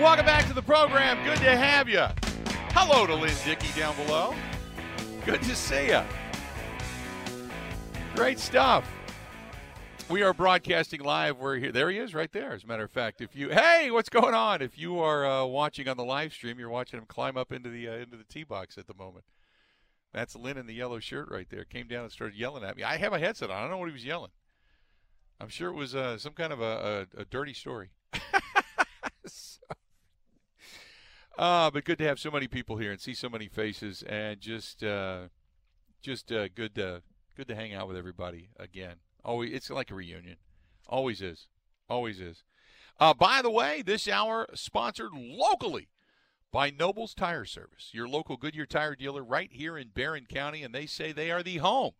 Welcome back to the program. Good to have you. Hello to Lynn Dickey down below. Good to see you. Great stuff. We are broadcasting live. We're here. There he is, right there. As a matter of fact, if you hey, what's going on? If you are uh, watching on the live stream, you're watching him climb up into the uh, into the tee box at the moment. That's Lynn in the yellow shirt right there. Came down and started yelling at me. I have a headset on. I don't know what he was yelling. I'm sure it was uh, some kind of a, a, a dirty story. uh, but good to have so many people here and see so many faces, and just uh, just uh, good to good to hang out with everybody again. Always, it's like a reunion. Always is. Always is. Uh, by the way, this hour sponsored locally by Nobles Tire Service, your local Goodyear tire dealer right here in Barron County, and they say they are the home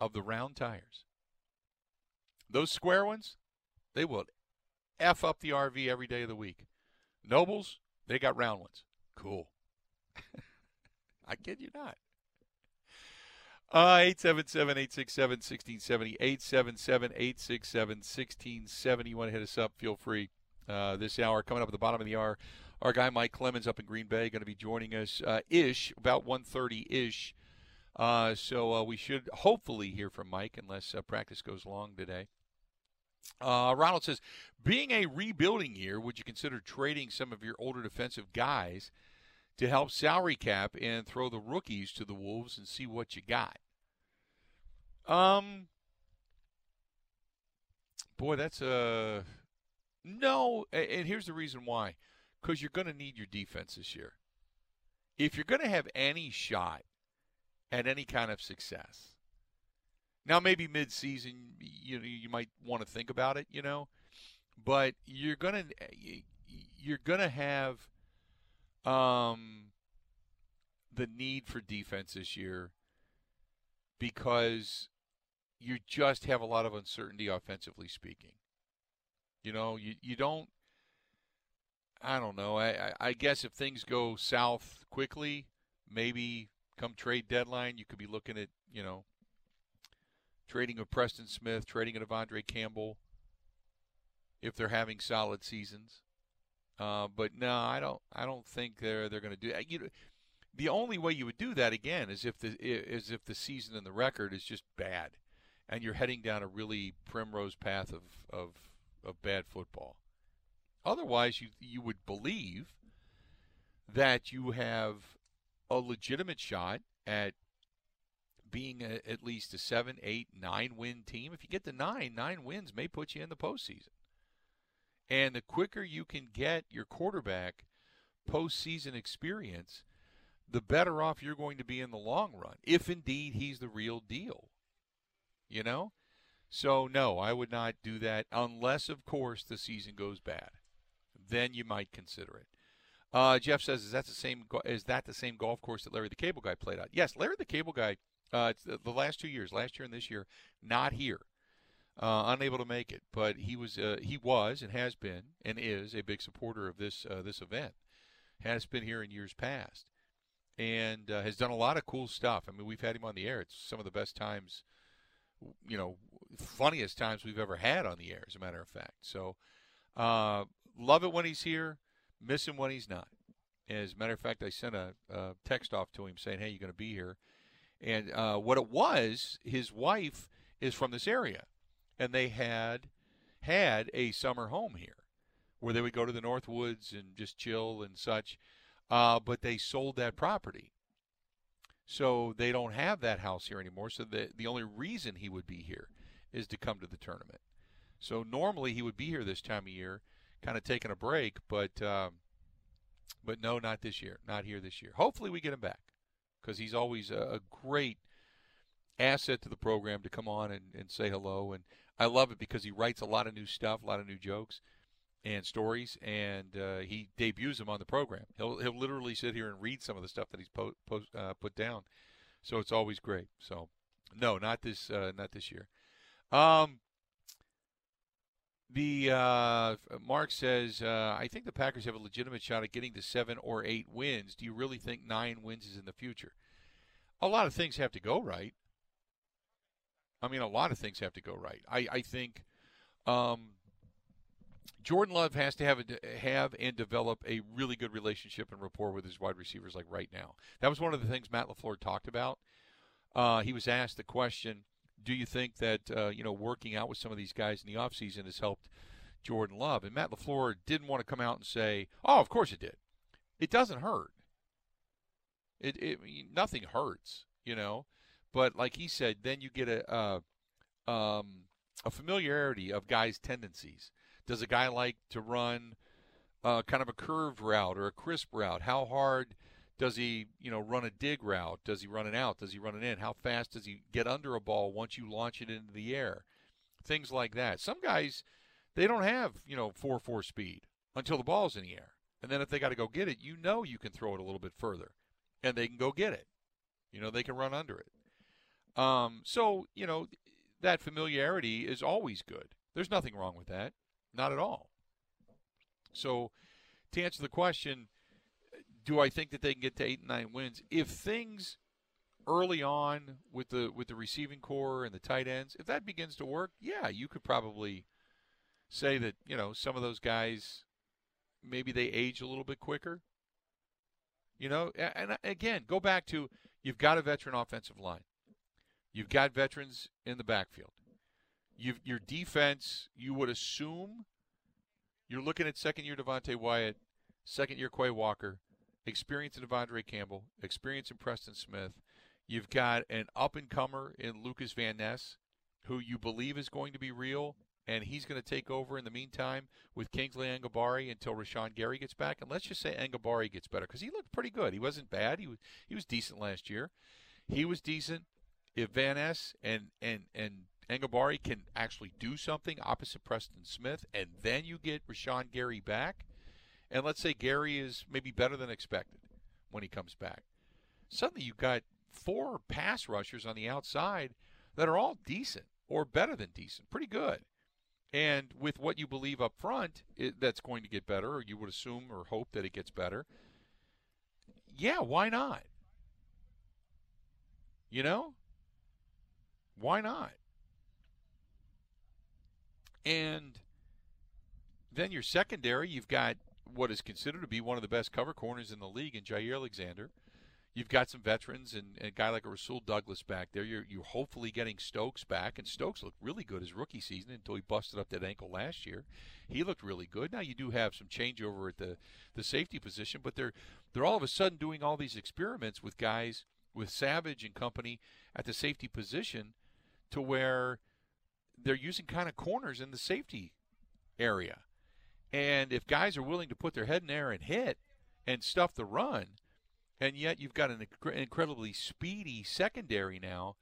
of the round tires. Those square ones, they will F up the RV every day of the week. Nobles, they got round ones. Cool. I kid you not. Uh, 877 867 1670. 877 867 1670. You want to hit us up? Feel free. Uh, this hour, coming up at the bottom of the hour, our guy Mike Clemens up in Green Bay going to be joining us uh, ish, about 1.30 ish. Uh, so uh, we should hopefully hear from Mike unless uh, practice goes long today. Uh, Ronald says, being a rebuilding year, would you consider trading some of your older defensive guys to help salary cap and throw the rookies to the Wolves and see what you got? Um, boy, that's a no. And here's the reason why: because you're going to need your defense this year. If you're going to have any shot at any kind of success, now, maybe mid-season, you you might want to think about it, you know, but you're gonna you're gonna have um, the need for defense this year because you just have a lot of uncertainty offensively speaking. You know, you you don't. I don't know. I, I guess if things go south quickly, maybe come trade deadline, you could be looking at you know trading of Preston Smith, trading of Andre Campbell, if they're having solid seasons. Uh, but no, I don't. I don't think they're they're going to do that. You know, the only way you would do that again is if the is if the season and the record is just bad, and you're heading down a really primrose path of of, of bad football. Otherwise, you you would believe that you have a legitimate shot at being a, at least a seven, eight, nine win team. If you get to nine, nine wins may put you in the postseason. And the quicker you can get your quarterback postseason experience, the better off you're going to be in the long run, if indeed he's the real deal. You know? So, no, I would not do that unless, of course, the season goes bad. Then you might consider it. Uh, Jeff says, "Is that the same? Is that the same golf course that Larry the Cable Guy played on?" Yes, Larry the Cable Guy uh, the, last two years, last year and this year, not here, uh, unable to make it. But he was, uh, he was, and has been, and is a big supporter of this uh, this event. Has been here in years past, and uh, has done a lot of cool stuff. I mean, we've had him on the air. It's some of the best times, you know, funniest times we've ever had on the air. As a matter of fact, so uh, love it when he's here, miss him when he's not. As a matter of fact, I sent a, a text off to him saying, "Hey, you're going to be here." And uh, what it was, his wife is from this area, and they had had a summer home here, where they would go to the North Woods and just chill and such. Uh, but they sold that property, so they don't have that house here anymore. So the the only reason he would be here is to come to the tournament. So normally he would be here this time of year, kind of taking a break, but um, but no, not this year, not here this year. Hopefully we get him back because he's always a, a, great asset to the program to come on and, and say hello. And I love it because he writes a lot of new stuff, a lot of new jokes and stories, and uh, he debuts them on the program. He'll he'll literally sit here and read some of the stuff that he's po- uh, put down. So it's always great. So no, not this uh, not this year. Um, the uh, Mark says, uh, I think the Packers have a legitimate shot at getting to seven or eight wins. Do you really think nine wins is in the future? A lot of things have to go right. I mean, a lot of things have to go right. I, I think, um, Jordan Love has to have a, have and develop a really good relationship and rapport with his wide receivers like right now. That was one of the things Matt LaFleur talked about. Uh, he was asked the question, "Do you think that uh, you know working out with some of these guys in the offseason has helped Jordan Love?" And Matt LaFleur didn't want to come out and say, "Oh, of course it did." It doesn't hurt. It, it nothing hurts, you know. But like he said, then you get a um, a familiarity of guys' tendencies. Does a guy like to run uh, kind of a curved route or a crisp route? How hard does he, you know, run a dig route? Does he run it out? Does he run it in? How fast does he get under a ball once you launch it into the air? Things like that. Some guys, they don't have, you know, 4 4 speed until the ball's in the air. And then if they got to go get it, you know you can throw it a little bit further and they can go get it. You know, they can run under it. Um, so, you know, that familiarity is always good. There's nothing wrong with that. Not at all. So, to answer the question, do I think that they can get to eight and nine wins? If things early on with the with the receiving core and the tight ends, if that begins to work, yeah, you could probably say that you know some of those guys maybe they age a little bit quicker. You know, and again, go back to you've got a veteran offensive line, you've got veterans in the backfield. You've, your defense, you would assume you're looking at second year Devonte Wyatt, second year Quay Walker, experience in De'Vondre Campbell, experience in Preston Smith. You've got an up and comer in Lucas Van Ness, who you believe is going to be real, and he's going to take over in the meantime with Kingsley Enagbare until Rashan Gary gets back. And let's just say Enagbare gets better because he looked pretty good. He wasn't bad. He was he was decent last year. He was decent. If Van Ness and and and Enagbare can actually do something opposite Preston Smith, and then you get Rashan Gary back, and let's say Gary is maybe better than expected when he comes back. Suddenly you've got four pass rushers on the outside that are all decent or better than decent, pretty good. And with what you believe up front, it, that's going to get better, or you would assume or hope that it gets better. Yeah, why not? You know? Why not? And then your secondary, you've got what is considered to be one of the best cover corners in the league in Jaire Alexander. You've got some veterans and, and, a guy like Rasul Douglas back there. You're, you're hopefully getting Stokes back, and Stokes looked really good his rookie season until he busted up that ankle last year. He looked really good. Now you do have some changeover at the, the safety position, but they're they're all of a sudden doing all these experiments with guys with Savage and company at the safety position, to where they're using kind of corners in the safety area. And if guys are willing to put their head in there and hit and stuff the run and yet you've got an incredibly speedy secondary now.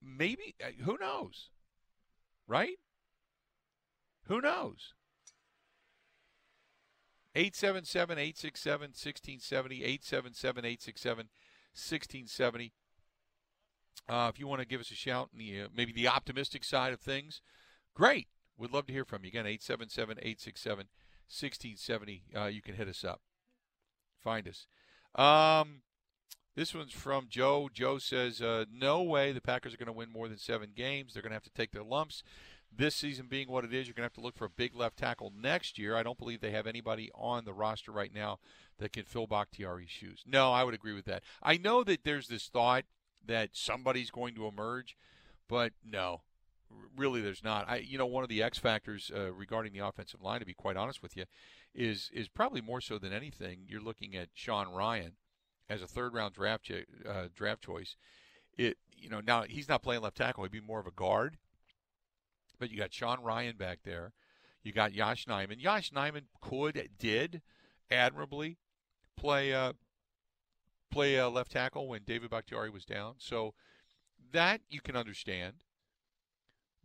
Maybe uh, who knows, right? Who knows? 877 867 1670, 877 867 1670. Uh, if you want to give us a shout in the uh, maybe the optimistic side of things, great. We'd love to hear from you. Again, 877 867 1670. Uh, you can hit us up. Find us. Um, this one's from Joe. Joe says, uh, "No way the Packers are going to win more than seven games. They're going to have to take their lumps. This season being what it is, you're going to have to look for a big left tackle next year. I don't believe they have anybody on the roster right now that can fill Bakhtiari's shoes. No, I would agree with that. I know that there's this thought that somebody's going to emerge, but no, really, there's not. I, you know, one of the X factors uh, regarding the offensive line, to be quite honest with you, is is probably more so than anything. You're looking at Sean Rhyan as a third round draft uh, draft choice. It you know now he's not playing left tackle; he'd be more of a guard. But you got Sean Rhyan back there. You got Yosh Nijman. Yosh Nijman could did admirably play uh, play uh, left tackle when David Bakhtiari was down. So that you can understand.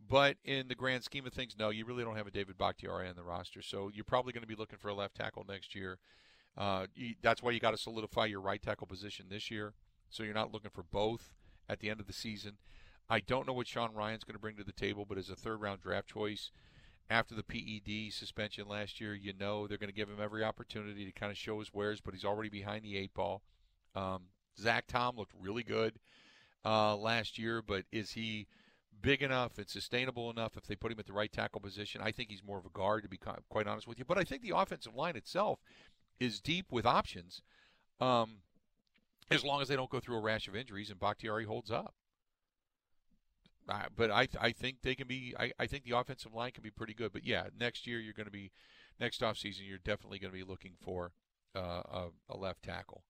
But in the grand scheme of things, no, you really don't have a David Bakhtiari on the roster. So you're probably going to be looking for a left tackle next year. Uh, you, that's why you got to solidify your right tackle position this year. So you're not looking for both at the end of the season. I don't know what Sean Rhyan's going to bring to the table, but as a third round draft choice after the PED suspension last year, you know they're going to give him every opportunity to kind of show his wares, but he's already behind the eight ball. Um, Zach Tom looked really good uh, last year, but is he big enough and sustainable enough if they put him at the right tackle position. I think he's more of a guard, to be quite honest with you. But I think the offensive line itself is deep with options, um, as long as they don't go through a rash of injuries and Bakhtiari holds up. Uh, but I I think they can be. I, I think the offensive line can be pretty good. But yeah, next year you're going to be next offseason you're definitely going to be looking for uh, a, a left tackle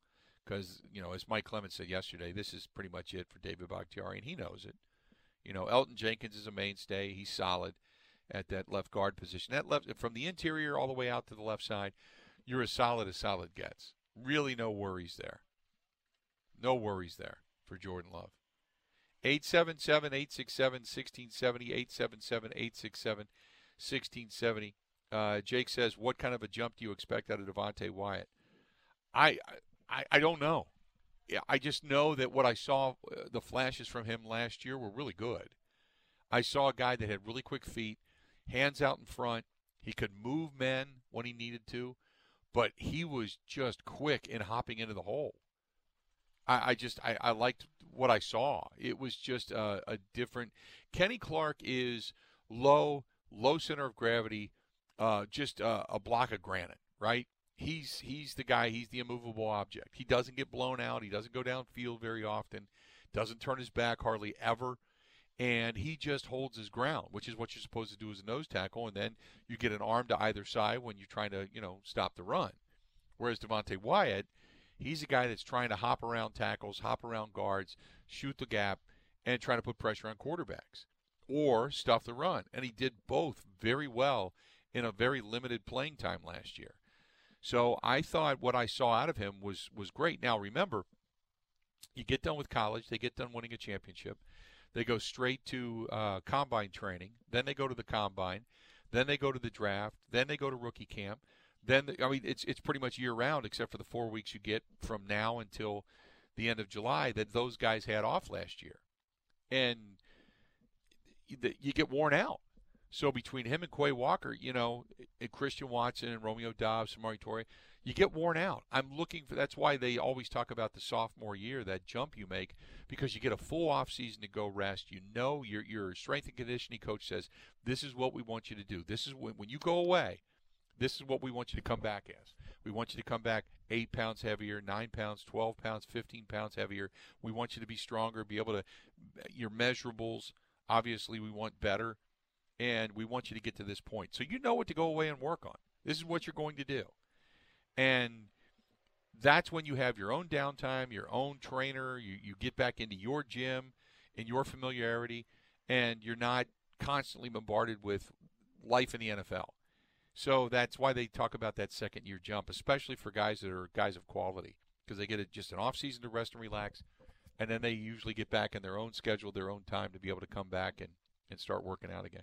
because you know as Mike Clemens said yesterday, this is pretty much it for David Bakhtiari, and he knows it. You know, Elgton Jenkins is a mainstay. He's solid at that left guard position. That left from the interior all the way out to the left side, you're as solid as solid gets. Really, no worries there. No worries there for Jordan Love. 877 867 1670. 877 867 1670. Uh, Jake says, What kind of a jump do you expect out of Devonte Wyatt? I, I, I don't know. I just know that what I saw, uh, the flashes from him last year were really good. I saw a guy that had really quick feet, hands out in front. He could move men when he needed to, but he was just quick in hopping into the hole. I, I just I, I liked what I saw. It was just a, a different. Kenny Clark is low, low center of gravity, uh, just a, a block of granite, right? He's he's the guy. He's the immovable object. He doesn't get blown out. He doesn't go downfield very often. Doesn't turn his back hardly ever, and he just holds his ground, which is what you're supposed to do as a nose tackle. And then you get an arm to either side when you're trying to you know stop the run. Whereas Devonte Wyatt, He's a guy that's trying to hop around tackles, hop around guards, shoot the gap, and try to put pressure on quarterbacks or stuff the run. And he did both very well in a very limited playing time last year. So I thought what I saw out of him was was great. Now remember, you get done with college, they get done winning a championship, they go straight to uh, combine training, then they go to the combine, then they go to the draft, then they go to rookie camp, then I mean it's it's pretty much year round except for the four weeks you get from now until the end of July that those guys had off last year, and you get worn out. So between him and Quay Walker, you know, and Christian Watson and Romeo Doubs and Samori Toure, you get worn out. I'm looking for that's why they always talk about the sophomore year, that jump you make, because you get a full off season to go rest. You know your your strength and conditioning coach says, This is what we want you to do. This is when when you go away, this is what we want you to come back as. We want you to come back eight pounds heavier, nine pounds, 12 pounds, 15 pounds heavier. We want you to be stronger, be able to, your measurables, obviously, we want better. And we want you to get to this point. So you know what to go away and work on. This is what you're going to do. And that's when you have your own downtime, your own trainer. You, you get back into your gym and your familiarity, and you're not constantly bombarded with life in the NFL. So that's why they talk about that second year jump, especially for guys that are guys of quality, because they get a, just an off season to rest and relax, and then they usually get back in their own schedule, their own time to be able to come back and, and start working out again.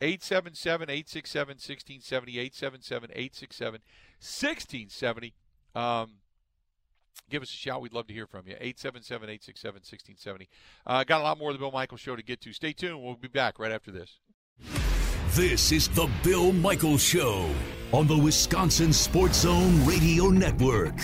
877 867 1670, 877 867 1670. Um, give us a shout. We'd love to hear from you. 877 867 1670. Uh, got a lot more of the Bill Michaels Show to get to. Stay tuned. We'll be back right after this. This is the Bill Michaels Show on the Wisconsin Sports Zone Radio Network.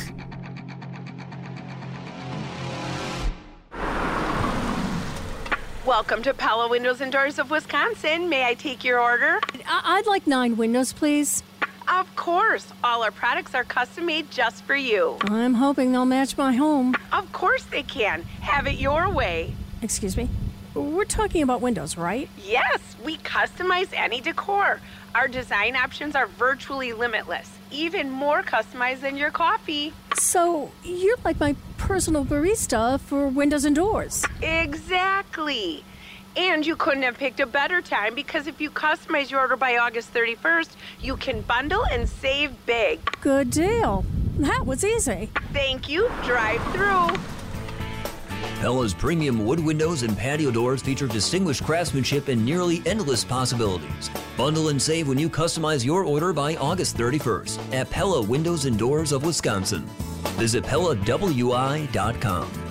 Welcome to Pella Windows and Doors of Wisconsin. May I take your order? I'd like nine windows, please. Of course. All our products are custom made just for you. I'm hoping they'll match my home. Of course they can. Have it your way. Excuse me? We're talking about windows, right? Yes, we customize any decor. Our design options are virtually limitless, even more customized than your coffee. So, you're like my personal barista for windows and doors. Exactly. And you couldn't have picked a better time because if you customize your order by August 31st, you can bundle and save big. Good deal. That was easy. Thank you. Drive through. Pella's premium wood windows and patio doors feature distinguished craftsmanship and nearly endless possibilities. Bundle and save when you customize your order by August 31st at Pella Windows and Doors of Wisconsin. Visit PellaWI.com.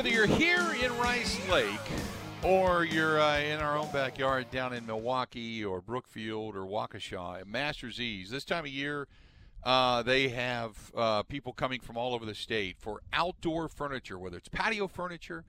Whether you're here in Rice Lake or you're uh, in our own backyard down in Milwaukee or Brookfield or Waukesha, Masters Ease. This time of year, uh, they have uh, people coming from all over the state for outdoor furniture, whether it's patio furniture,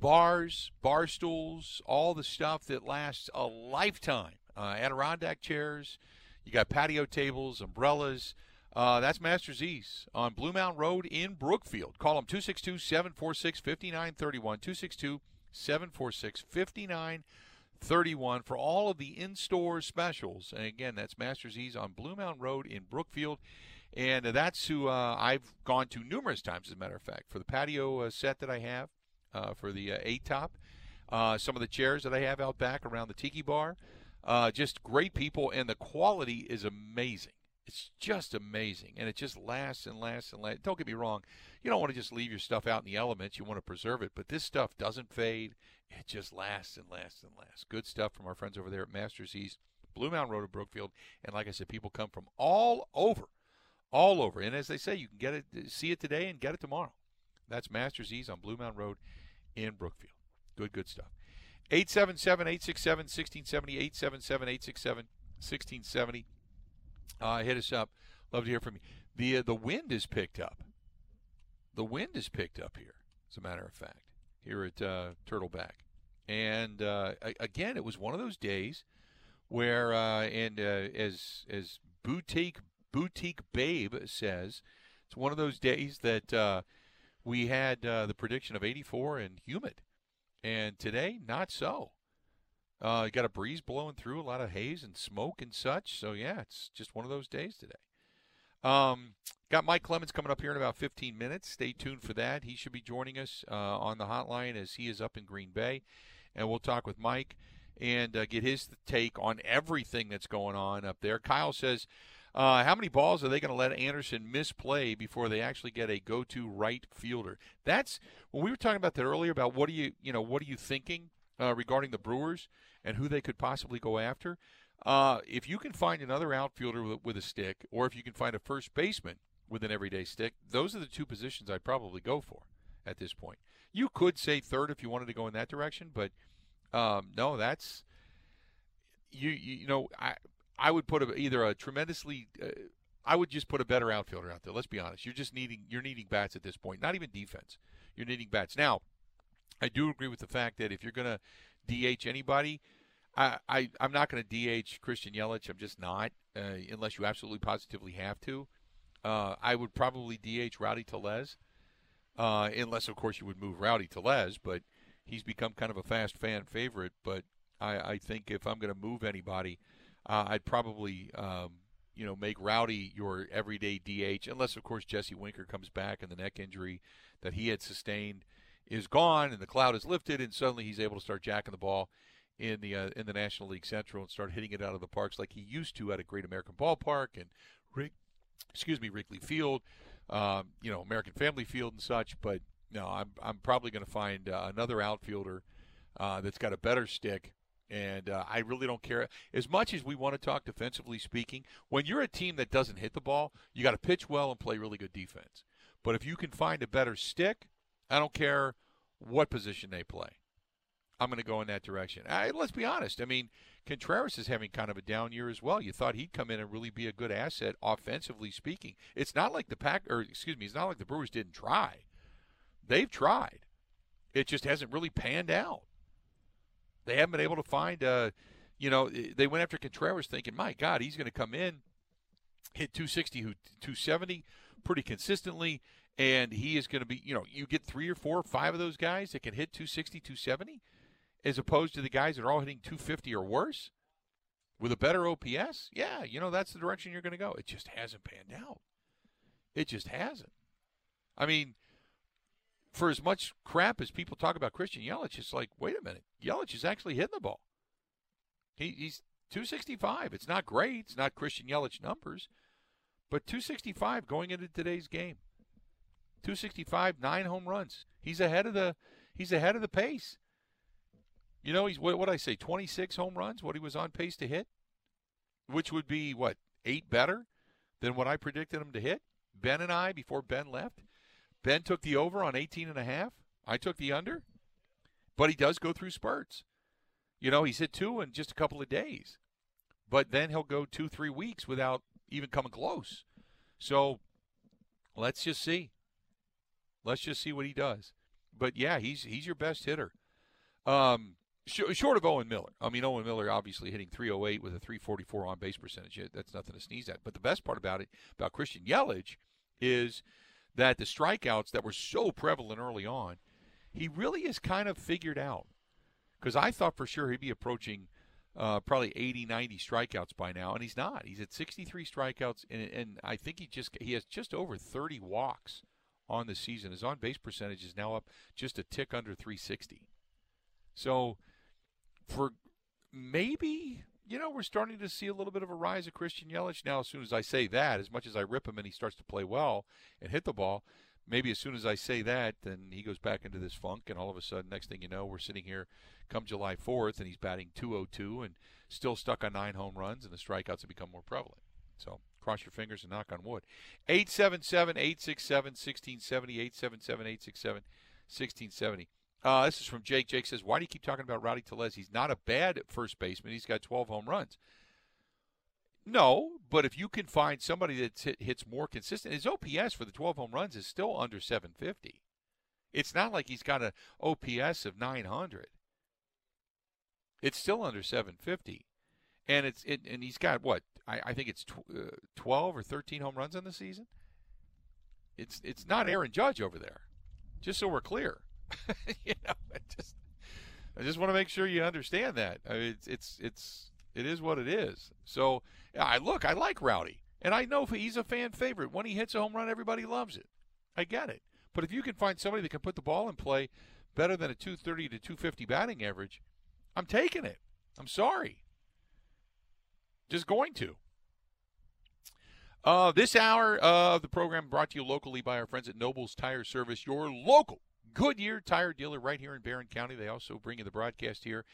bars, bar stools, all the stuff that lasts a lifetime. Uh, Adirondack chairs, you got patio tables, umbrellas. Uh, that's Masters Ease on Bluemound Road in Brookfield. Call them 262 746 5931. 262 746 5931 for all of the in store specials. And again, that's Masters Ease on Bluemound Road in Brookfield. And that's who uh, I've gone to numerous times, as a matter of fact, for the patio uh, set that I have, uh, for the uh, eight top, uh, some of the chairs that I have out back around the tiki bar. Just great people, and the quality is amazing. It's just amazing, and it just lasts and lasts and lasts. Don't get me wrong, you don't want to just leave your stuff out in the elements. You want to preserve it, but this stuff doesn't fade. It just lasts and lasts and lasts. Good stuff from our friends over there at Masters Ease, Bluemound Road in Brookfield, and like I said, people come from all over, all over. And as they say, you can get it, see it today, and get it tomorrow. That's Masters Ease on Bluemound Road in Brookfield. Good, good stuff. 877 867 1670. 877 867 1670. Uh, hit us up. Love to hear from you. The uh, the wind is picked up. The wind is picked up here, as a matter of fact, here at uh, Turtleback. And uh, again, it was one of those days where, uh, and uh, as as boutique boutique babe says, it's one of those days that we had the prediction of 84 and humid, and today not so. Uh, got a breeze blowing through, a lot of haze and smoke and such. So yeah, it's just one of those days today. Um, got Mike Clemens coming up here in about 15 minutes. Stay tuned for that. He should be joining us uh, on the hotline as he is up in Green Bay, and we'll talk with Mike and uh, get his take on everything that's going on up there. Kyle says. Uh, how many balls are they going to let Anderson misplay before they actually get a go-to right fielder? That's when we were talking about that earlier about what are you, you know, what are you thinking uh, regarding the Brewers and who they could possibly go after. Uh, if you can find another outfielder with, with, a stick, or if you can find a first baseman with an everyday stick, those are the two positions I'd probably go for at this point. You could say third if you wanted to go in that direction, but um, no, that's you, you. Know, I I would put a, either a tremendously. Uh, I would just put a better outfielder out there. Let's be honest. You're just needing you're needing bats at this point. Not even defense. You're needing bats now. I do agree with the fact that if you're going to DH anybody, I, I am not going to DH Christian Yelich. I'm just not, uh, unless you absolutely positively have to. Uh, I would probably DH Rowdy Tellez, uh, unless of course you would move Rowdy Tellez, but he's become kind of a fast fan favorite. But I, I think if I'm going to move anybody, uh, I'd probably um, you know make Rowdy your everyday DH, unless of course Jesse Winker comes back and the neck injury that he had sustained is gone and the cloud is lifted, and suddenly he's able to start jacking the ball in the uh, in the National League Central and start hitting it out of the parks like he used to at a Great American Ballpark and Rick, excuse me, Wrigley Field, um, you know, American Family Field and such. But no, I'm I'm probably going to find uh, another outfielder uh, that's got a better stick. And uh, I really don't care as much as we want to talk defensively speaking. When you're a team that doesn't hit the ball, you got to pitch well and play really good defense. But if you can find a better stick, I don't care what position they play. I'm going to go in that direction. I, let's be honest. I mean, Contreras is having kind of a down year as well. You thought he'd come in and really be a good asset, offensively speaking. It's not like the pack, or excuse me, it's not like the Brewers didn't try. They've tried. It just hasn't really panned out. They haven't been able to find. Uh, you know, they went after Contreras thinking, my God, he's going to come in, hit 260, 270 pretty consistently, and he is going to be, you know, you get three or four or five of those guys that can hit 260, 270, as opposed to the guys that are all hitting 250 or worse with a better OPS. Yeah, you know, that's the direction you're going to go. It just hasn't panned out. It just hasn't. I mean, for as much crap as people talk about Christian Yelich, it's like, wait a minute, Yelich is actually hitting the ball. He, he's 265. It's not great. It's not Christian Yelich numbers, but 265 going into today's game. 265, nine home runs. He's ahead of the he's ahead of the pace. You know, he's what what I say, 26 home runs, what he was on pace to hit, which would be what eight better than what I predicted him to hit. Ben and I before Ben left, Ben took the over on 18 and a half. I took the under. but he does go through spurts. You know, he's hit two in just a couple of days, but then he'll go two, three weeks without even coming close. So let's just see. Let's just see what he does. But yeah, he's he's your best hitter. Um, short of Owen Miller. I mean, Owen Miller obviously hitting 308 with a 344 on base percentage. That's nothing to sneeze at. But the best part about it, about Christian Yelich, is that the strikeouts that were so prevalent early on, he really is kind of figured out. Because I thought for sure he'd be approaching uh, probably 80, 90 strikeouts by now, and he's not. He's at 63 strikeouts, and, and I think he just he has just over 30 walks on the season. His on base percentage is now up just a tick under 360. So for maybe you know, we're starting to see a little bit of a rise of Christian Yelich now. As soon as I say that, as much as I rip him and he starts to play well and hit the ball, maybe as soon as I say that, then he goes back into this funk, and all of a sudden, next thing you know, we're sitting here come July 4th, and he's batting 202 and still stuck on nine home runs, and the strikeouts have become more prevalent. So cross your fingers and knock on wood. 877 867 1670, 877 867 1670. Uh, this is from Jake. Jake says, Why do you keep talking about Rowdy Tellez? He's not a bad first baseman. He's got 12 home runs. No, but if you can find somebody that hit, hits more consistent, his OPS for the 12 home runs is still under 750. It's not like he's got an OPS of 900. It's still under 750, and it's it, and he's got what I, I think it's tw- uh, 12 or 13 home runs on the season. It's it's not Aaron Judge over there, just so we're clear. you know, I just I just want to make sure you understand that. I mean, it's it's it's it is what it is. So I look, I like Rowdy, and I know he's a fan favorite. When he hits a home run, everybody loves it. I get it. But if you can find somebody that can put the ball in play better than a 230 to 250 batting average, I'm taking it. I'm sorry. Just going to. Uh, this hour of the program brought to you locally by our friends at Nobles Tire Service, your local Goodyear tire dealer right here in Barron County. They also bring you the broadcast here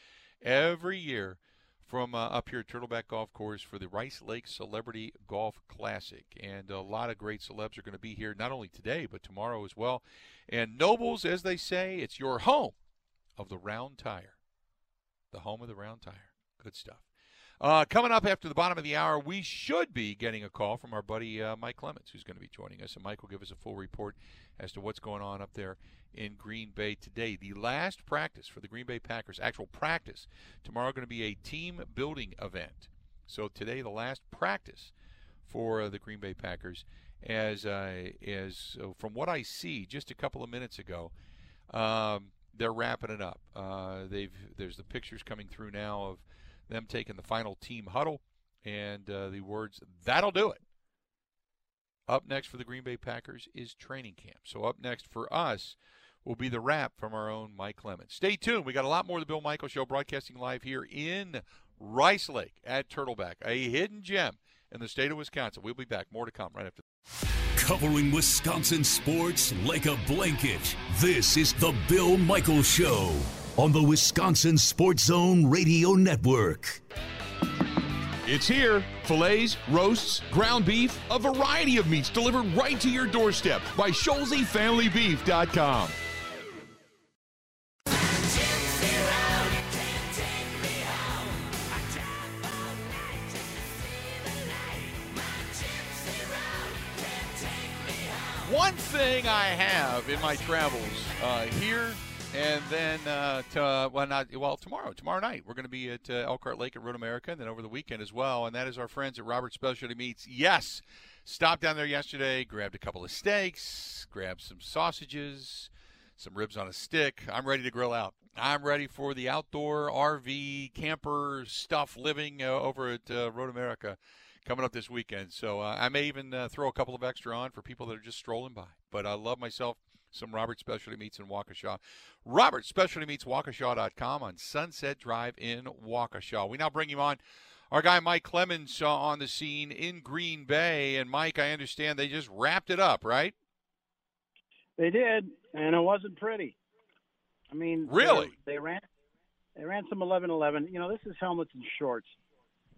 every year from uh, up here at Turtleback Golf Course for the Rice Lake Celebrity Golf Classic. And a lot of great celebs are going to be here not only today, but tomorrow as well. And Nobles, as they say, it's your home of the round tire. The home of the round tire. Good stuff. Uh, coming up after the bottom of the hour, we should be getting a call from our buddy uh, Mike Clemens, who's going to be joining us. And Mike will give us a full report as to what's going on up there in Green Bay today. The last practice for the Green Bay Packers, actual practice, tomorrow going to be a team building event. So today, the last practice for uh, the Green Bay Packers. As uh, as from what I see, just a couple of minutes ago, um, they're wrapping it up. Uh, they've there's the pictures coming through now of them taking the final team huddle and uh, the words "That'll do it." Up next for the Green Bay Packers is training camp. So up next for us will be the wrap from our own Mike Clemens. Stay tuned. We got a lot more of the Bill Michaels Show broadcasting live here in Rice Lake at Turtleback, a hidden gem in the state of Wisconsin. We'll be back. More to come right after. Covering Wisconsin sports like a blanket. This is the Bill Michaels Show on the Wisconsin Sports Zone Radio Network. It's here. Fillets, roasts, ground beef, a variety of meats delivered right to your doorstep by ScholzeFamilyBeef.com. One thing I have in my travels uh, here and then, uh, to, well, not well tomorrow. Tomorrow night, we're going to be at uh, Elkhart Lake at Road America, and then over the weekend as well. And that is our friends at Robert Specialty Meats. Yes, stopped down there yesterday, grabbed a couple of steaks, grabbed some sausages, some ribs on a stick. I'm ready to grill out. I'm ready for the outdoor RV camper stuff living uh, over at uh, Road America coming up this weekend. So uh, I may even uh, throw a couple of extra on for people that are just strolling by. But I love myself some Robert Specialty Meats in Waukesha. Robert Specialty Meats, Waukesha.com on Sunset Drive in Waukesha. We now bring you on our guy Mike Clemens uh, on the scene in Green Bay. And Mike, I understand they just wrapped it up, right? They did, and it wasn't pretty. I mean, really, they, they ran they ran some 11-11. You know, this is helmets and shorts,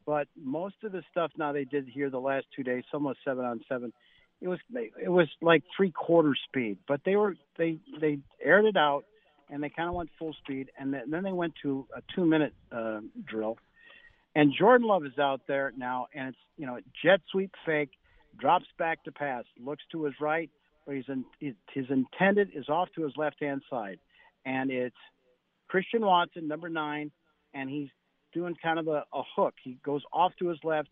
but most of the stuff now they did here the last two days, some was seven on seven it was it was like three quarter speed, but they were they they aired it out, and they kind of went full speed, and then they went to a two-minute uh, drill. And Jordan Love is out there now, and it's you know jet sweep fake, drops back to pass, looks to his right, but he's in, his intended is off to his left-hand side, and it's Christian Watson, number nine, and he's doing kind of a, a hook. He goes off to his left,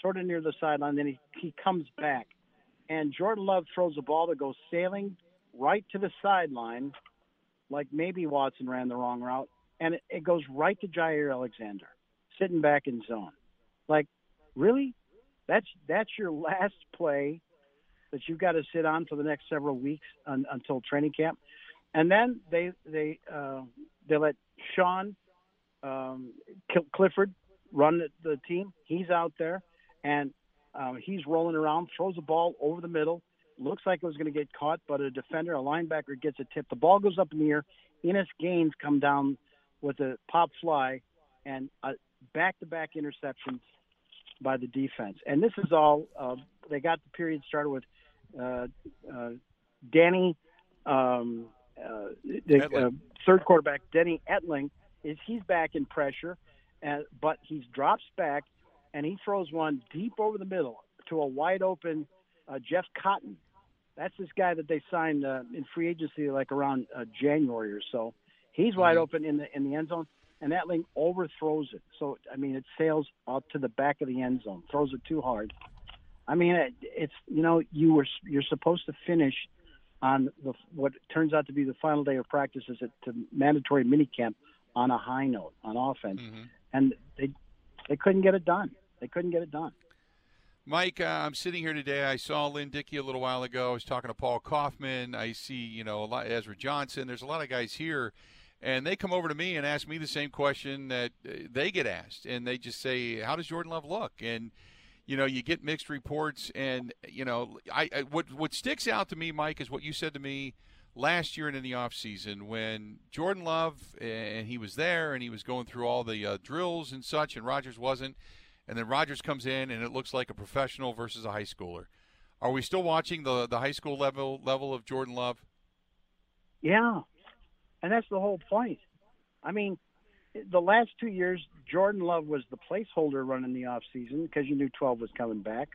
sort of near the sideline, then he, he comes back. And Jordan Love throws a ball that goes sailing right to the sideline, like maybe Watson ran the wrong route, and it, it goes right to Jaire Alexander, sitting back in zone. Like, really? That's that's your last play that you've got to sit on for the next several weeks un, until training camp, and then they they uh, they let Sean um, Clifford run the, the team. He's out there, and um, he's rolling around, throws the ball over the middle. Looks like it was going to get caught, but a defender, a linebacker, gets a tip. The ball goes up in the air. Innis Gaines come down with a pop fly, and a back-to-back interception by the defense. And this is all. Uh, they got the period started with uh, uh, Danny, um, uh, the uh, third quarterback, Denny Etling, is he's back in pressure, and, but he drops back and he throws one deep over the middle to a wide open uh, Jeff Cotton. That's this guy that they signed uh, in free agency like around uh, January or so. He's wide mm-hmm. open in the in the end zone, and Etling overthrows it. So I mean, it sails out to the back of the end zone, throws it too hard. I mean, it, it's you know you were you're supposed to finish on the what turns out to be the final day of practices at the mandatory minicamp on a high note on offense, mm-hmm. and they they couldn't get it done. They couldn't get it done. Mike, uh, I'm sitting here today. I saw Lynn Dickey a little while ago. I was talking to Paul Coffman. I see, you know, a lot, Ezra Johnson. There's a lot of guys here, and they come over to me and ask me the same question that uh, they get asked, and they just say, "How does Jordan Love look?" And you know, you get mixed reports, and you know, I, I what what sticks out to me, Mike, is what you said to me last year and in the off season when Jordan Love and he was there and he was going through all the uh, drills and such, and Rodgers wasn't, and then Rodgers comes in and it looks like a professional versus a high schooler. Are we still watching the the high school level level of Jordan Love? Yeah, and that's the whole point. I mean, the last two years, Jordan Love was the placeholder running the off season because you knew 12 was coming back.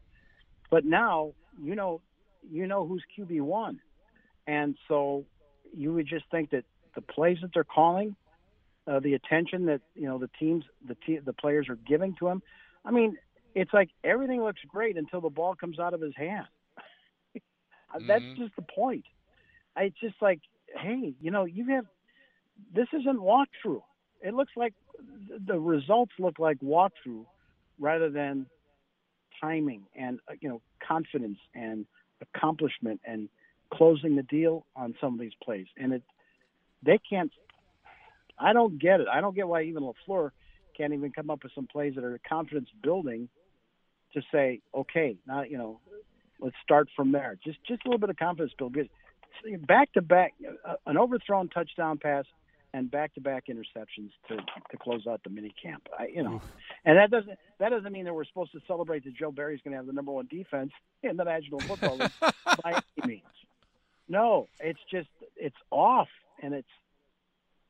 But now, you know, you know who's QB one and so you would just think that the plays that they're calling, uh, the attention that you know the teams, the te- the players are giving to him. I mean, it's like everything looks great until the ball comes out of his hand. mm-hmm. That's just the point. It's just like, hey, you know, you have this isn't walkthrough. It looks like the results look like walkthrough rather than timing and uh, you know confidence and accomplishment and closing the deal on some of these plays, and it they can't. I don't get it. I don't get why even Lafleur can't even come up with some plays that are confidence building to say, okay, now you know, let's start from there. Just just a little bit of confidence build. Back to back, uh, an overthrown touchdown pass and back to back interceptions to to close out the mini camp. I, you know, and that doesn't that doesn't mean that we're supposed to celebrate that Joe Barry's going to have the number one defense in the National Football League by any means. No, it's just it's off, and it's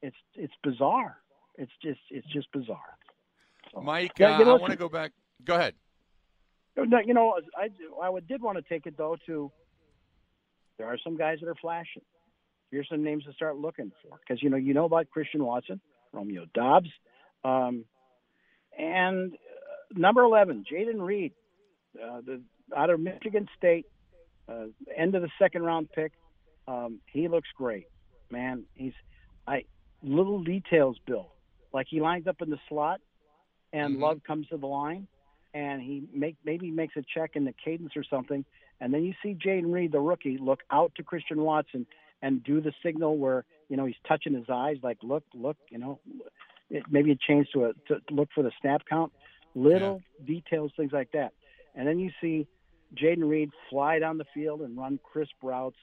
it's it's bizarre. It's just it's just bizarre. So, Mike, yeah, you know, I want to go back. Go ahead. No, you know, I I did want to take it though to. There are some guys that are flashing. Here's some names to start looking for because you know you know about Christian Watson, Romeo Doubs, um, and uh, number eleven, Jayden Reed, uh, the out of Michigan State, uh, end of the second round pick. Um, he looks great, man. He's I little details, Bill. Like he lines up in the slot, and mm-hmm. Love comes to the line, and he make maybe makes a check in the cadence or something, and then you see Jayden Reed, the rookie, look out to Christian Watson and do the signal where you know he's touching his eyes, like look, look, you know, it, maybe it changed to a to look for the snap count, little yeah. details, things like that, and then you see Jayden Reed fly down the field and run crisp routes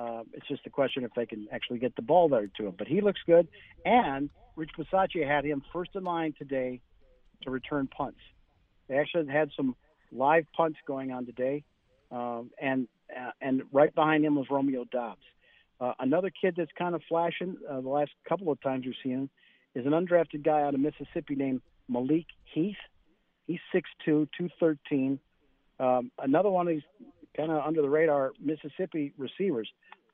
uh, it's just a question if they can actually get the ball there to him. But he looks good. And Rich Bisaccia had him first in line today to return punts. They actually had some live punts going on today, um, and uh, and right behind him was Romeo Doubs. Uh, another kid that's kind of flashing uh, the last couple of times we've seen him is an undrafted guy out of Mississippi named Malik Heath. He's 6'2", 213. Um, another one of these kind of under the radar Mississippi receivers,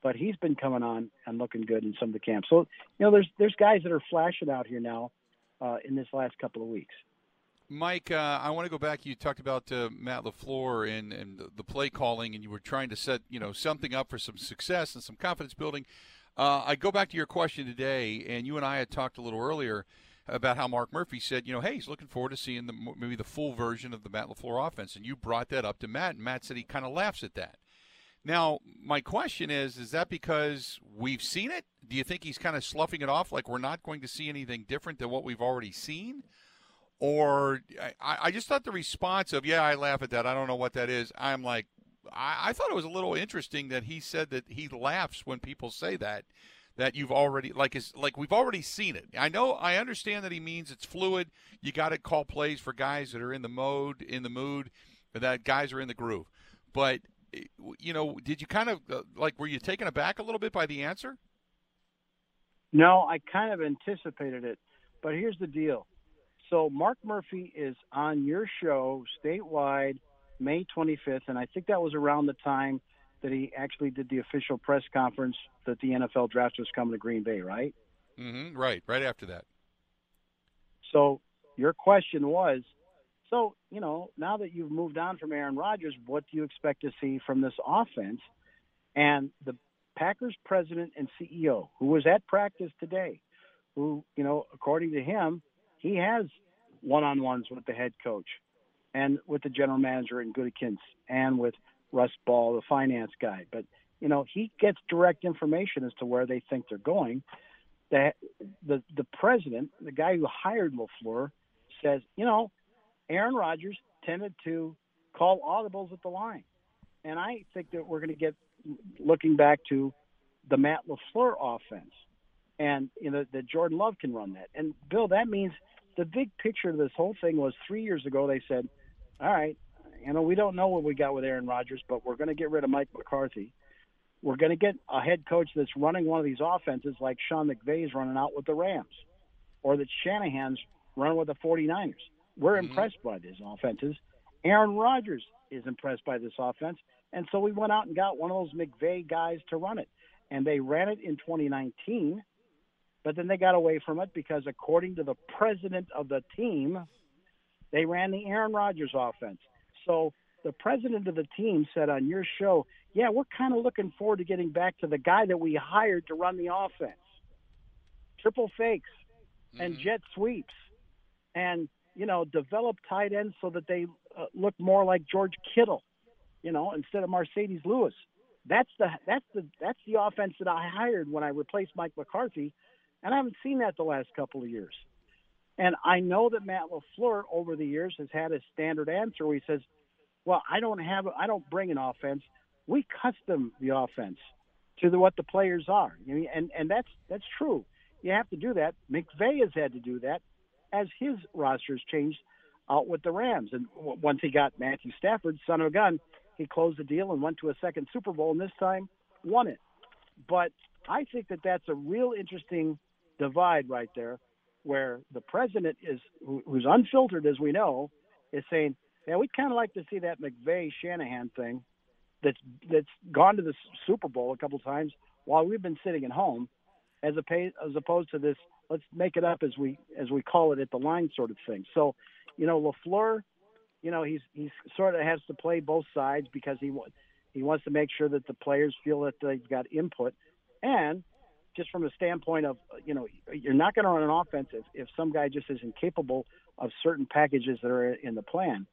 but he's been coming on and looking good in some of the camps. So you know, there's there's guys that are flashing out here now uh, in this last couple of weeks. Mike, uh, I want to go back. You talked about uh, Matt LaFleur and, and the play calling, and you were trying to set you know something up for some success and some confidence building. Uh, I go back to your question today, and you and I had talked a little earlier about how Mark Murphy said, you know, hey, he's looking forward to seeing the maybe the full version of the Matt LaFleur offense, and you brought that up to Matt, and Matt said he kind of laughs at that. Now, my question is, is that because we've seen it? Do you think he's kind of sloughing it off, like we're not going to see anything different than what we've already seen? or I, I just thought the response of yeah i laugh at that. I don't know what that is. I'm like I, I thought it was a little interesting that he said that he laughs when people say that that you've already like is like we've already seen it. I know i understand that he means it's fluid. You got to call plays for guys that are in the mode in the mood that guys are in the groove. But you know did you kind of uh, like were you taken aback a little bit by the answer no i kind of anticipated it but here's the deal so Mark Murphy is on your show statewide May 25th, and I think that was around the time that he actually did the official press conference that the NFL draft was coming to Green Bay, right? Mm-hmm. Right, right after that. So your question was, so you know, now that you've moved on from Aaron Rodgers, what do you expect to see from this offense? And the Packers president and CEO, who was at practice today, who you know, according to him, he has one-on-ones with the head coach and with the general manager in Gutekunst and with Russ Ball, the finance guy. But you know, he gets direct information as to where they think they're going. The the the president, the guy who hired LaFleur, says, you know, Aaron Rodgers tended to call audibles at the line, and I think that we're going to get looking back to the Matt LaFleur offense, and you know that Jordan Love can run that. And Bill, that means the big picture of this whole thing was three years ago they said, all right, you know, we don't know what we got with Aaron Rodgers, but we're going to get rid of Mike McCarthy. We're going to get a head coach that's running one of these offenses like Sean McVay's running out with the Rams or that Shanahan's running with the 49ers. We're mm-hmm. impressed by these offenses. Aaron Rodgers is impressed by this offense. And so we went out and got one of those McVay guys to run it. And they ran it in 2019 but then they got away from it because, according to the president of the team, they ran the Aaron Rodgers offense. So the president of the team said on your show, "Yeah, we're kind of looking forward to getting back to the guy that we hired to run the offense, triple fakes and mm-hmm. jet sweeps, and you know, develop tight ends so that they uh, look more like George Kittle, you know, instead of Marcedes Lewis." That's the that's the that's the offense that I hired when I replaced Mike McCarthy and I haven't seen that the last couple of years. And I know that Matt LaFleur over the years has had a standard answer where he says, well, I don't have, I don't bring an offense. We custom the offense to the, what the players are. And, and that's, that's true. You have to do that. McVay has had to do that as his rosters changed out with the Rams. And once he got Matthew Stafford, son of a gun, he closed the deal and went to a second Super Bowl, and this time won it. But I think that that's a real interesting divide right there where the president is who's unfiltered as we know is saying yeah we'd kind of like to see that mcvay shanahan thing that's that's gone to the super bowl a couple times while we've been sitting at home as a as opposed to this let's make it up as we as we call it at the line sort of thing so you know lafleur you know he's he's sort of has to play both sides because he he wants to make sure that the players feel that they've got input and just from a standpoint of you know you're not going to run an offense if, if some guy just isn't capable of certain packages that are in the plan.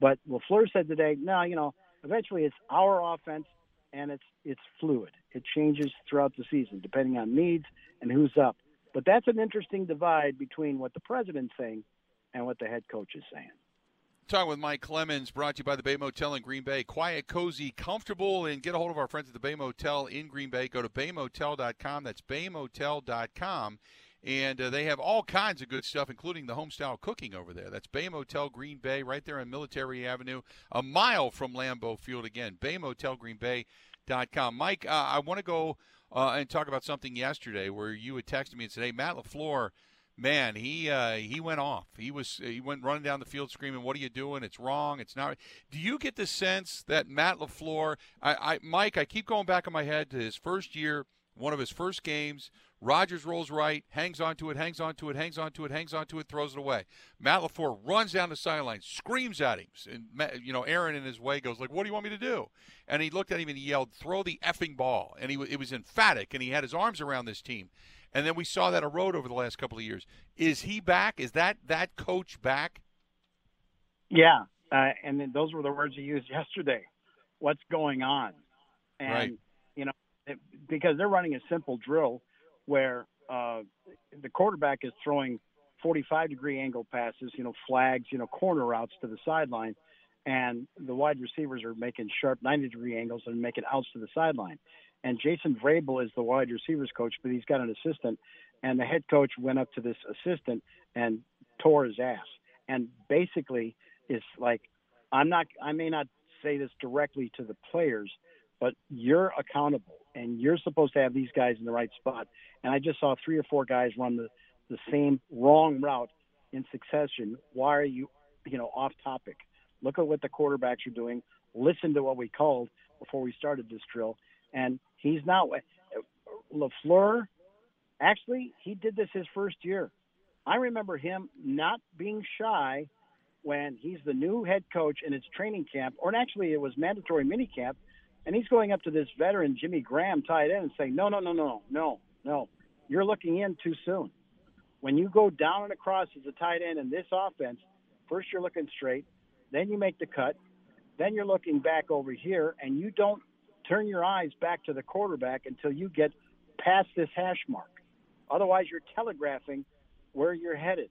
But Lafleur said today, no, you know, eventually it's our offense and it's it's fluid. It changes throughout the season depending on needs and who's up. But that's an interesting divide between what the president's saying and what the head coach is saying. Talking with Mike Clemens, brought to you by the Bay Motel in Green Bay. Quiet, cozy, comfortable, and get a hold of our friends at the Bay Motel in Green Bay. Go to baymotel.com. That's baymotel.com. And uh, they have all kinds of good stuff, including the homestyle cooking over there. That's Bay Motel Green Bay, right there on Military Avenue, a mile from Lambeau Field. Again, Bay Motel Green Bay com. Mike, uh, I want to go uh, and talk about something yesterday where you had texted me and said, "Hey, Matt LaFleur." man, he uh, he went off. He was he went running down the field screaming, "What are you doing? It's wrong. It's not." Do you get the sense that Matt Lafleur, I, I Mike, I keep going back in my head to his first year, one of his first games. Rodgers rolls right, hangs onto it, hangs onto it, hangs onto it, hangs onto it, throws it away. Matt LaFleur runs down the sideline, screams at him, and you know Aaron in his way goes like, "What do you want me to do?" And he looked at him and he yelled, "Throw the effing ball!" And he it was emphatic, and he had his arms around this team. And then we saw that erode over the last couple of years. Is he back? Is that that coach back? Yeah, uh, and then those were the words he used yesterday. What's going on? And right. you know, it, because they're running a simple drill where uh, the quarterback is throwing 45 degree angle passes, you know, flags, you know, corner routes to the sideline, and the wide receivers are making sharp 90 degree angles and making outs to the sideline. And Jason Vrabel is the wide receivers coach, but he's got an assistant. And the head coach went up to this assistant and tore his ass. And basically, it's like, I'm not, I may not say this directly to the players, but you're accountable and you're supposed to have these guys in the right spot. And I just saw three or four guys run the, the same wrong route in succession. Why are you, you know, off topic? Look at what the quarterbacks are doing. Listen to what we called before we started this drill. And He's not Lafleur. Actually, he did this his first year. I remember him not being shy when he's the new head coach in it's training camp, or actually it was mandatory mini camp, and he's going up to this veteran Jimmy Graham tight end and saying, "No, no, no, no, no, no, you're looking in too soon. When you go down and across as a tight end in this offense, first you're looking straight, then you make the cut, then you're looking back over here, and you don't turn your eyes back to the quarterback until you get past this hash mark. Otherwise, you're telegraphing where you're headed.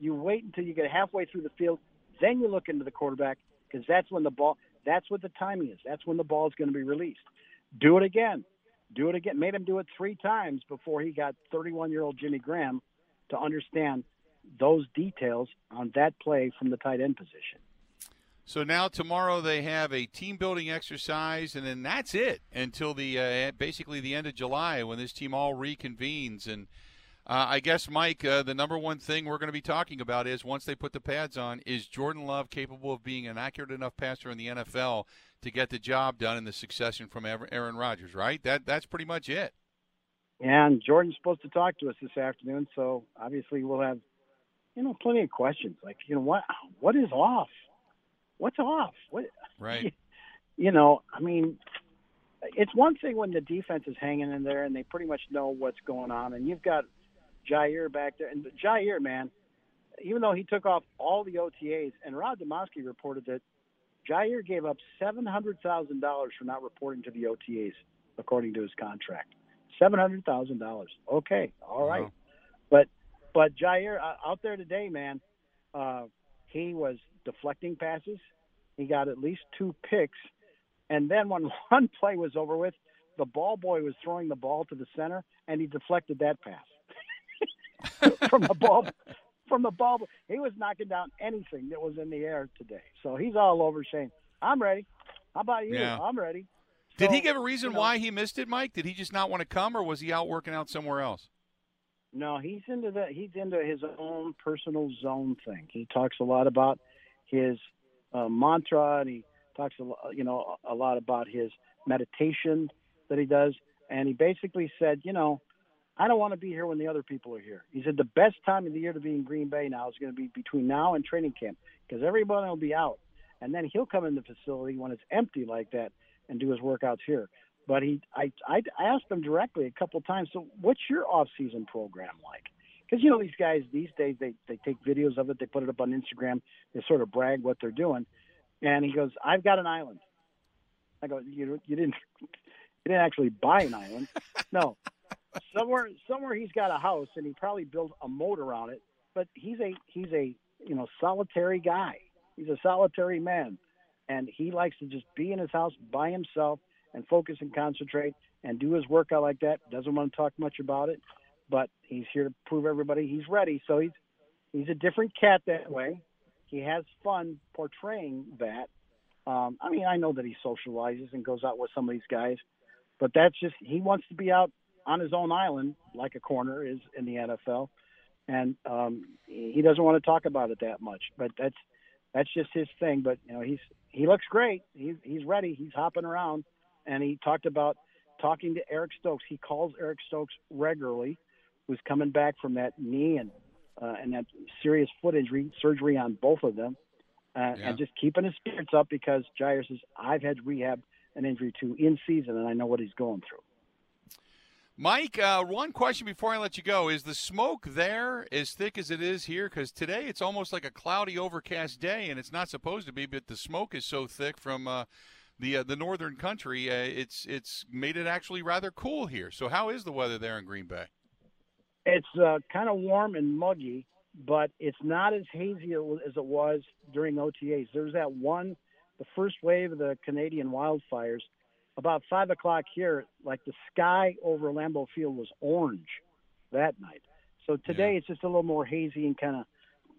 You wait until you get halfway through the field, then you look into the quarterback because that's when the ball, that's what the timing is. That's when the ball is going to be released. Do it again. Do it again. Made him do it three times before he got 31 year old Jimmy Graham to understand those details on that play from the tight end position. So now tomorrow they have a team building exercise, and then that's it until the uh, basically the end of July when this team all reconvenes. And uh, I guess Mike, uh, the number one thing we're going to be talking about is once they put the pads on, is Jordan Love capable of being an accurate enough passer in the NFL to get the job done in the succession from Aaron Rodgers? Right. That that's pretty much it. And Jordan's supposed to talk to us this afternoon, so obviously we'll have you know plenty of questions like you know what what is off what's off? What? Right. You know, I mean, it's one thing when the defense is hanging in there and they pretty much know what's going on, and you've got Jaire back there, and Jaire, man, even though he took off all the OTAs, and Rob Demovsky reported that Jaire gave up seven hundred thousand dollars for not reporting to the OTAs, according to his contract. Seven hundred thousand dollars. Okay, all right, wow. but but Jaire uh, out there today, man, uh, he was deflecting passes. He got at least two picks. And then when one play was over with, the ball boy was throwing the ball to the center, and he deflected that pass from the ball. From the ball, he was knocking down anything that was in the air today. So he's all over saying, "I'm ready. How about you? Yeah. I'm ready." So, Did he give a reason you know, why he missed it, Mike? Did he just not want to come, or was he out working out somewhere else? No, he's into the he's into his own personal zone thing. He talks a lot about his uh, mantra, and he talks a lot, you know a lot about his meditation that he does. And he basically said, you know, I don't want to be here when the other people are here. He said the best time of the year to be in Green Bay now is going to be between now and training camp because everybody will be out, and then he'll come in the facility when it's empty like that and do his workouts here. But he, I, I asked him directly a couple of times. So, what's your off-season program like? because you know these guys these days they they take videos of it, they put it up on Instagram, they sort of brag what they're doing. And he goes, "I've got an island." I go, "You you didn't you didn't actually buy an island, no." Somewhere somewhere he's got a house and he probably built a moat around it. But he's a he's a you know solitary guy. He's a solitary man, and he likes to just be in his house by himself and focus and concentrate and do his workout like that. Doesn't want to talk much about it but he's here to prove everybody he's ready. So he's he's a different cat that way. He has fun portraying that. Um, I mean, I know that he socializes and goes out with some of these guys, but that's just he wants to be out on his own island like a corner is in the NFL, and um, he doesn't want to talk about it that much. But that's that's just his thing. But you know, he's he looks great. He's he's ready. He's hopping around, and he talked about talking to Eric Stokes. He calls Eric Stokes regularly, who's coming back from that knee and uh, and that serious foot injury surgery on both of them, uh, yeah. and just keeping his spirits up because Jaire says I've had rehab an injury too in season, and I know what he's going through. Mike, uh, one question before I let you go: Is the smoke there as thick as it is here? Because today it's almost like a cloudy, overcast day, and it's not supposed to be. But the smoke is so thick from uh, the uh, the northern country, uh, it's it's made it actually rather cool here. So, how is the weather there in Green Bay? It's uh, kind of warm and muggy, but it's not as hazy as it was during OTAs. There's that one, the first wave of the Canadian wildfires about five o'clock here, like the sky over Lambeau Field was orange that night. So today yeah. it's just a little more hazy and kind of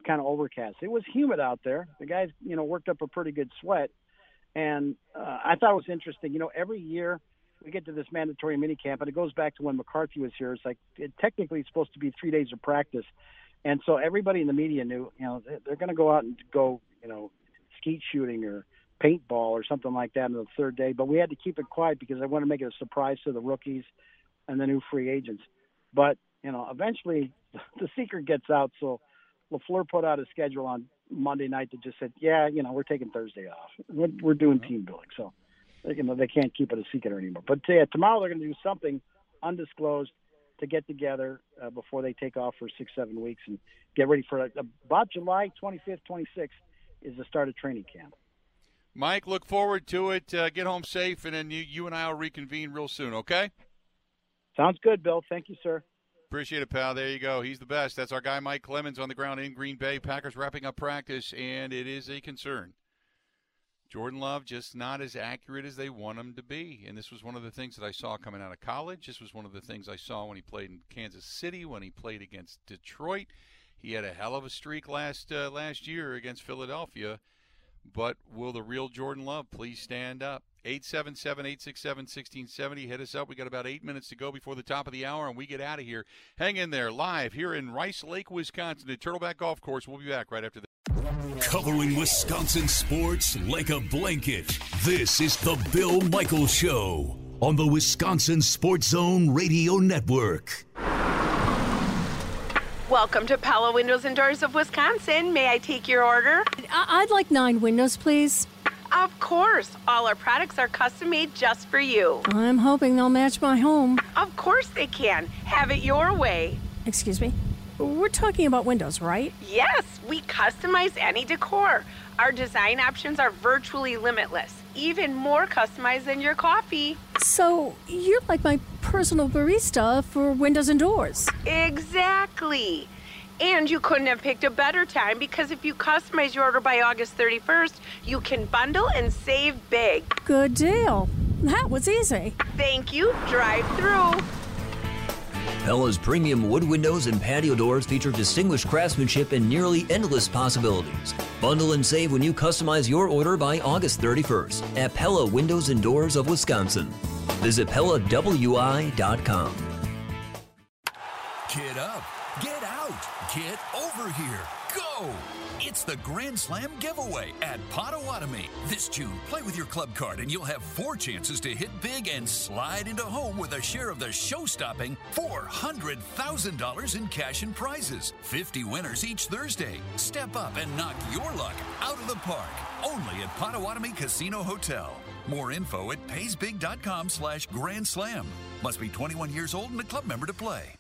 kind of overcast. It was humid out there. The guys, you know, worked up a pretty good sweat, and uh, I thought it was interesting. You know, every year we get to this mandatory mini camp, and it goes back to when McCarthy was here. It's like it, technically it's supposed to be three days of practice, and so everybody in the media knew, you know, they're going to go out and go, you know, skeet shooting or paintball or something like that on the third day. But we had to keep it quiet because I want to make it a surprise to the rookies and the new free agents. But you know, eventually the secret gets out. So Lafleur put out a schedule on Monday night that just said, "Yeah, you know, we're taking Thursday off. We're, we're doing team building." So you know, they can't keep it a secret anymore. But yeah, tomorrow they're going to do something undisclosed to get together uh, before they take off for six, seven weeks and get ready for uh, about July 25th, 26th is the start of training camp. Mike, look forward to it. Uh, get home safe, and then you, you and I will reconvene real soon, okay? Sounds good, Bill. Thank you, sir. Appreciate it, pal. There you go. He's the best. That's our guy, Mike Clemens, on the ground in Green Bay. Packers wrapping up practice, and it is a concern. Jordan Love just not as accurate as they want him to be. And this was one of the things that I saw coming out of college. This was one of the things I saw when he played in Kansas City, when he played against Detroit. He had a hell of a streak last uh, last year against Philadelphia. But will the real Jordan Love please stand up? 877 867 1670. Hit us up. We got about eight minutes to go before the top of the hour, and we get out of here. Hang in there live here in Rice Lake, Wisconsin, at Turtleback Golf Course. We'll be back right after this. Covering Wisconsin sports like a blanket. This is the Bill Michaels Show on the Wisconsin Sports Zone Radio Network. Welcome to Pella Windows and Doors of Wisconsin. May I take your order? I'd like nine windows, please. Of course. All our products are custom made just for you. I'm hoping they'll match my home. Of course they can. Have it your way. Excuse me? We're talking about windows, right? Yes, we customize any decor. Our design options are virtually limitless, even more customized than your coffee. So, you're like my personal barista for windows and doors. Exactly. And you couldn't have picked a better time because if you customize your order by August 31st, you can bundle and save big. Good deal. That was easy. Thank you. Drive through. Pella's premium wood windows and patio doors feature distinguished craftsmanship and nearly endless possibilities. Bundle and save when you customize your order by August 31st at Pella Windows and Doors of Wisconsin. Visit PellaWI.com. Get up, get out, get over here, go! It's the Grand Slam giveaway at Potawatomi. This June, play with your club card and you'll have four chances to hit big and slide into home with a share of the show stopping $400,000 in cash and prizes. 50 winners each Thursday. Step up and knock your luck out of the park. Only at Potawatomi Casino Hotel. More info at paysbig.com slash grand slam. Must be 21 years old and a club member to play.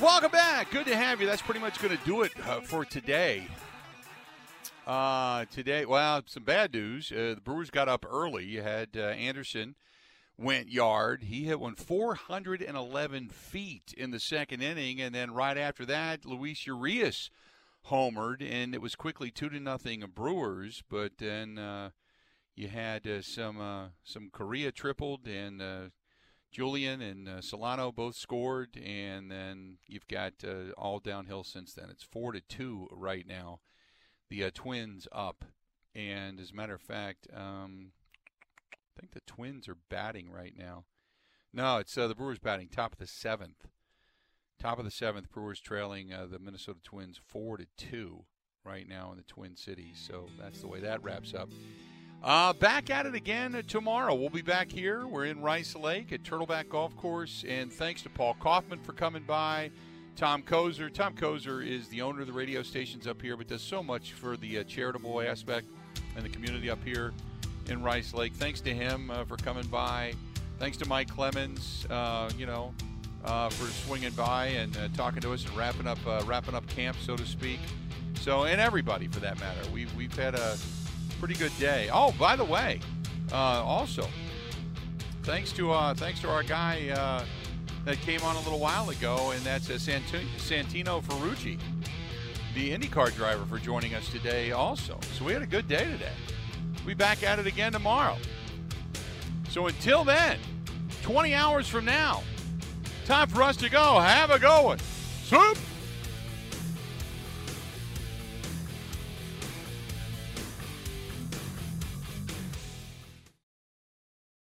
Welcome back. Good to have you. That's pretty much going to do it uh, for today. Uh, today, well, some bad news. Uh, the Brewers got up early. You had uh, Anderson went yard. He hit one 411 feet in the second inning, and then right after that, Luis Urias homered, and it was quickly two to nothing Brewers. But then, uh, You had uh, some some Correa tripled, and Julien and uh, Solano both scored, and then you've got uh, all downhill since then. It's four to two right now. The uh, Twins up, and as a matter of fact, um, I think the Twins are batting right now. No, it's uh, the Brewers batting top of the seventh. Top of the seventh, Brewers trailing uh, the Minnesota Twins four to two right now in the Twin Cities. So that's the way that wraps up. Uh, back at it again tomorrow. We'll be back here. We're in Rice Lake at Turtleback Golf Course. And thanks to Paul Coffman for coming by. Tom Kozer. Tom Kozer is the owner of the radio stations up here, but does so much for the uh, charitable aspect and the community up here in Rice Lake. Thanks to him uh, for coming by. Thanks to Mike Clemens, uh, you know, uh, for swinging by and uh, talking to us and wrapping up uh, wrapping up camp, so to speak. So, and everybody for that matter. We, we've had a pretty good day. Oh, by the way, uh, also, thanks to uh, thanks to our guy uh, that came on a little while ago, and that's uh, Sant- Santino Ferrucci, the IndyCar driver, for joining us today also. So we had a good day today. We'll back at it again tomorrow. So until then, 20 hours from now, time for us to go. Have a go one. Swoop!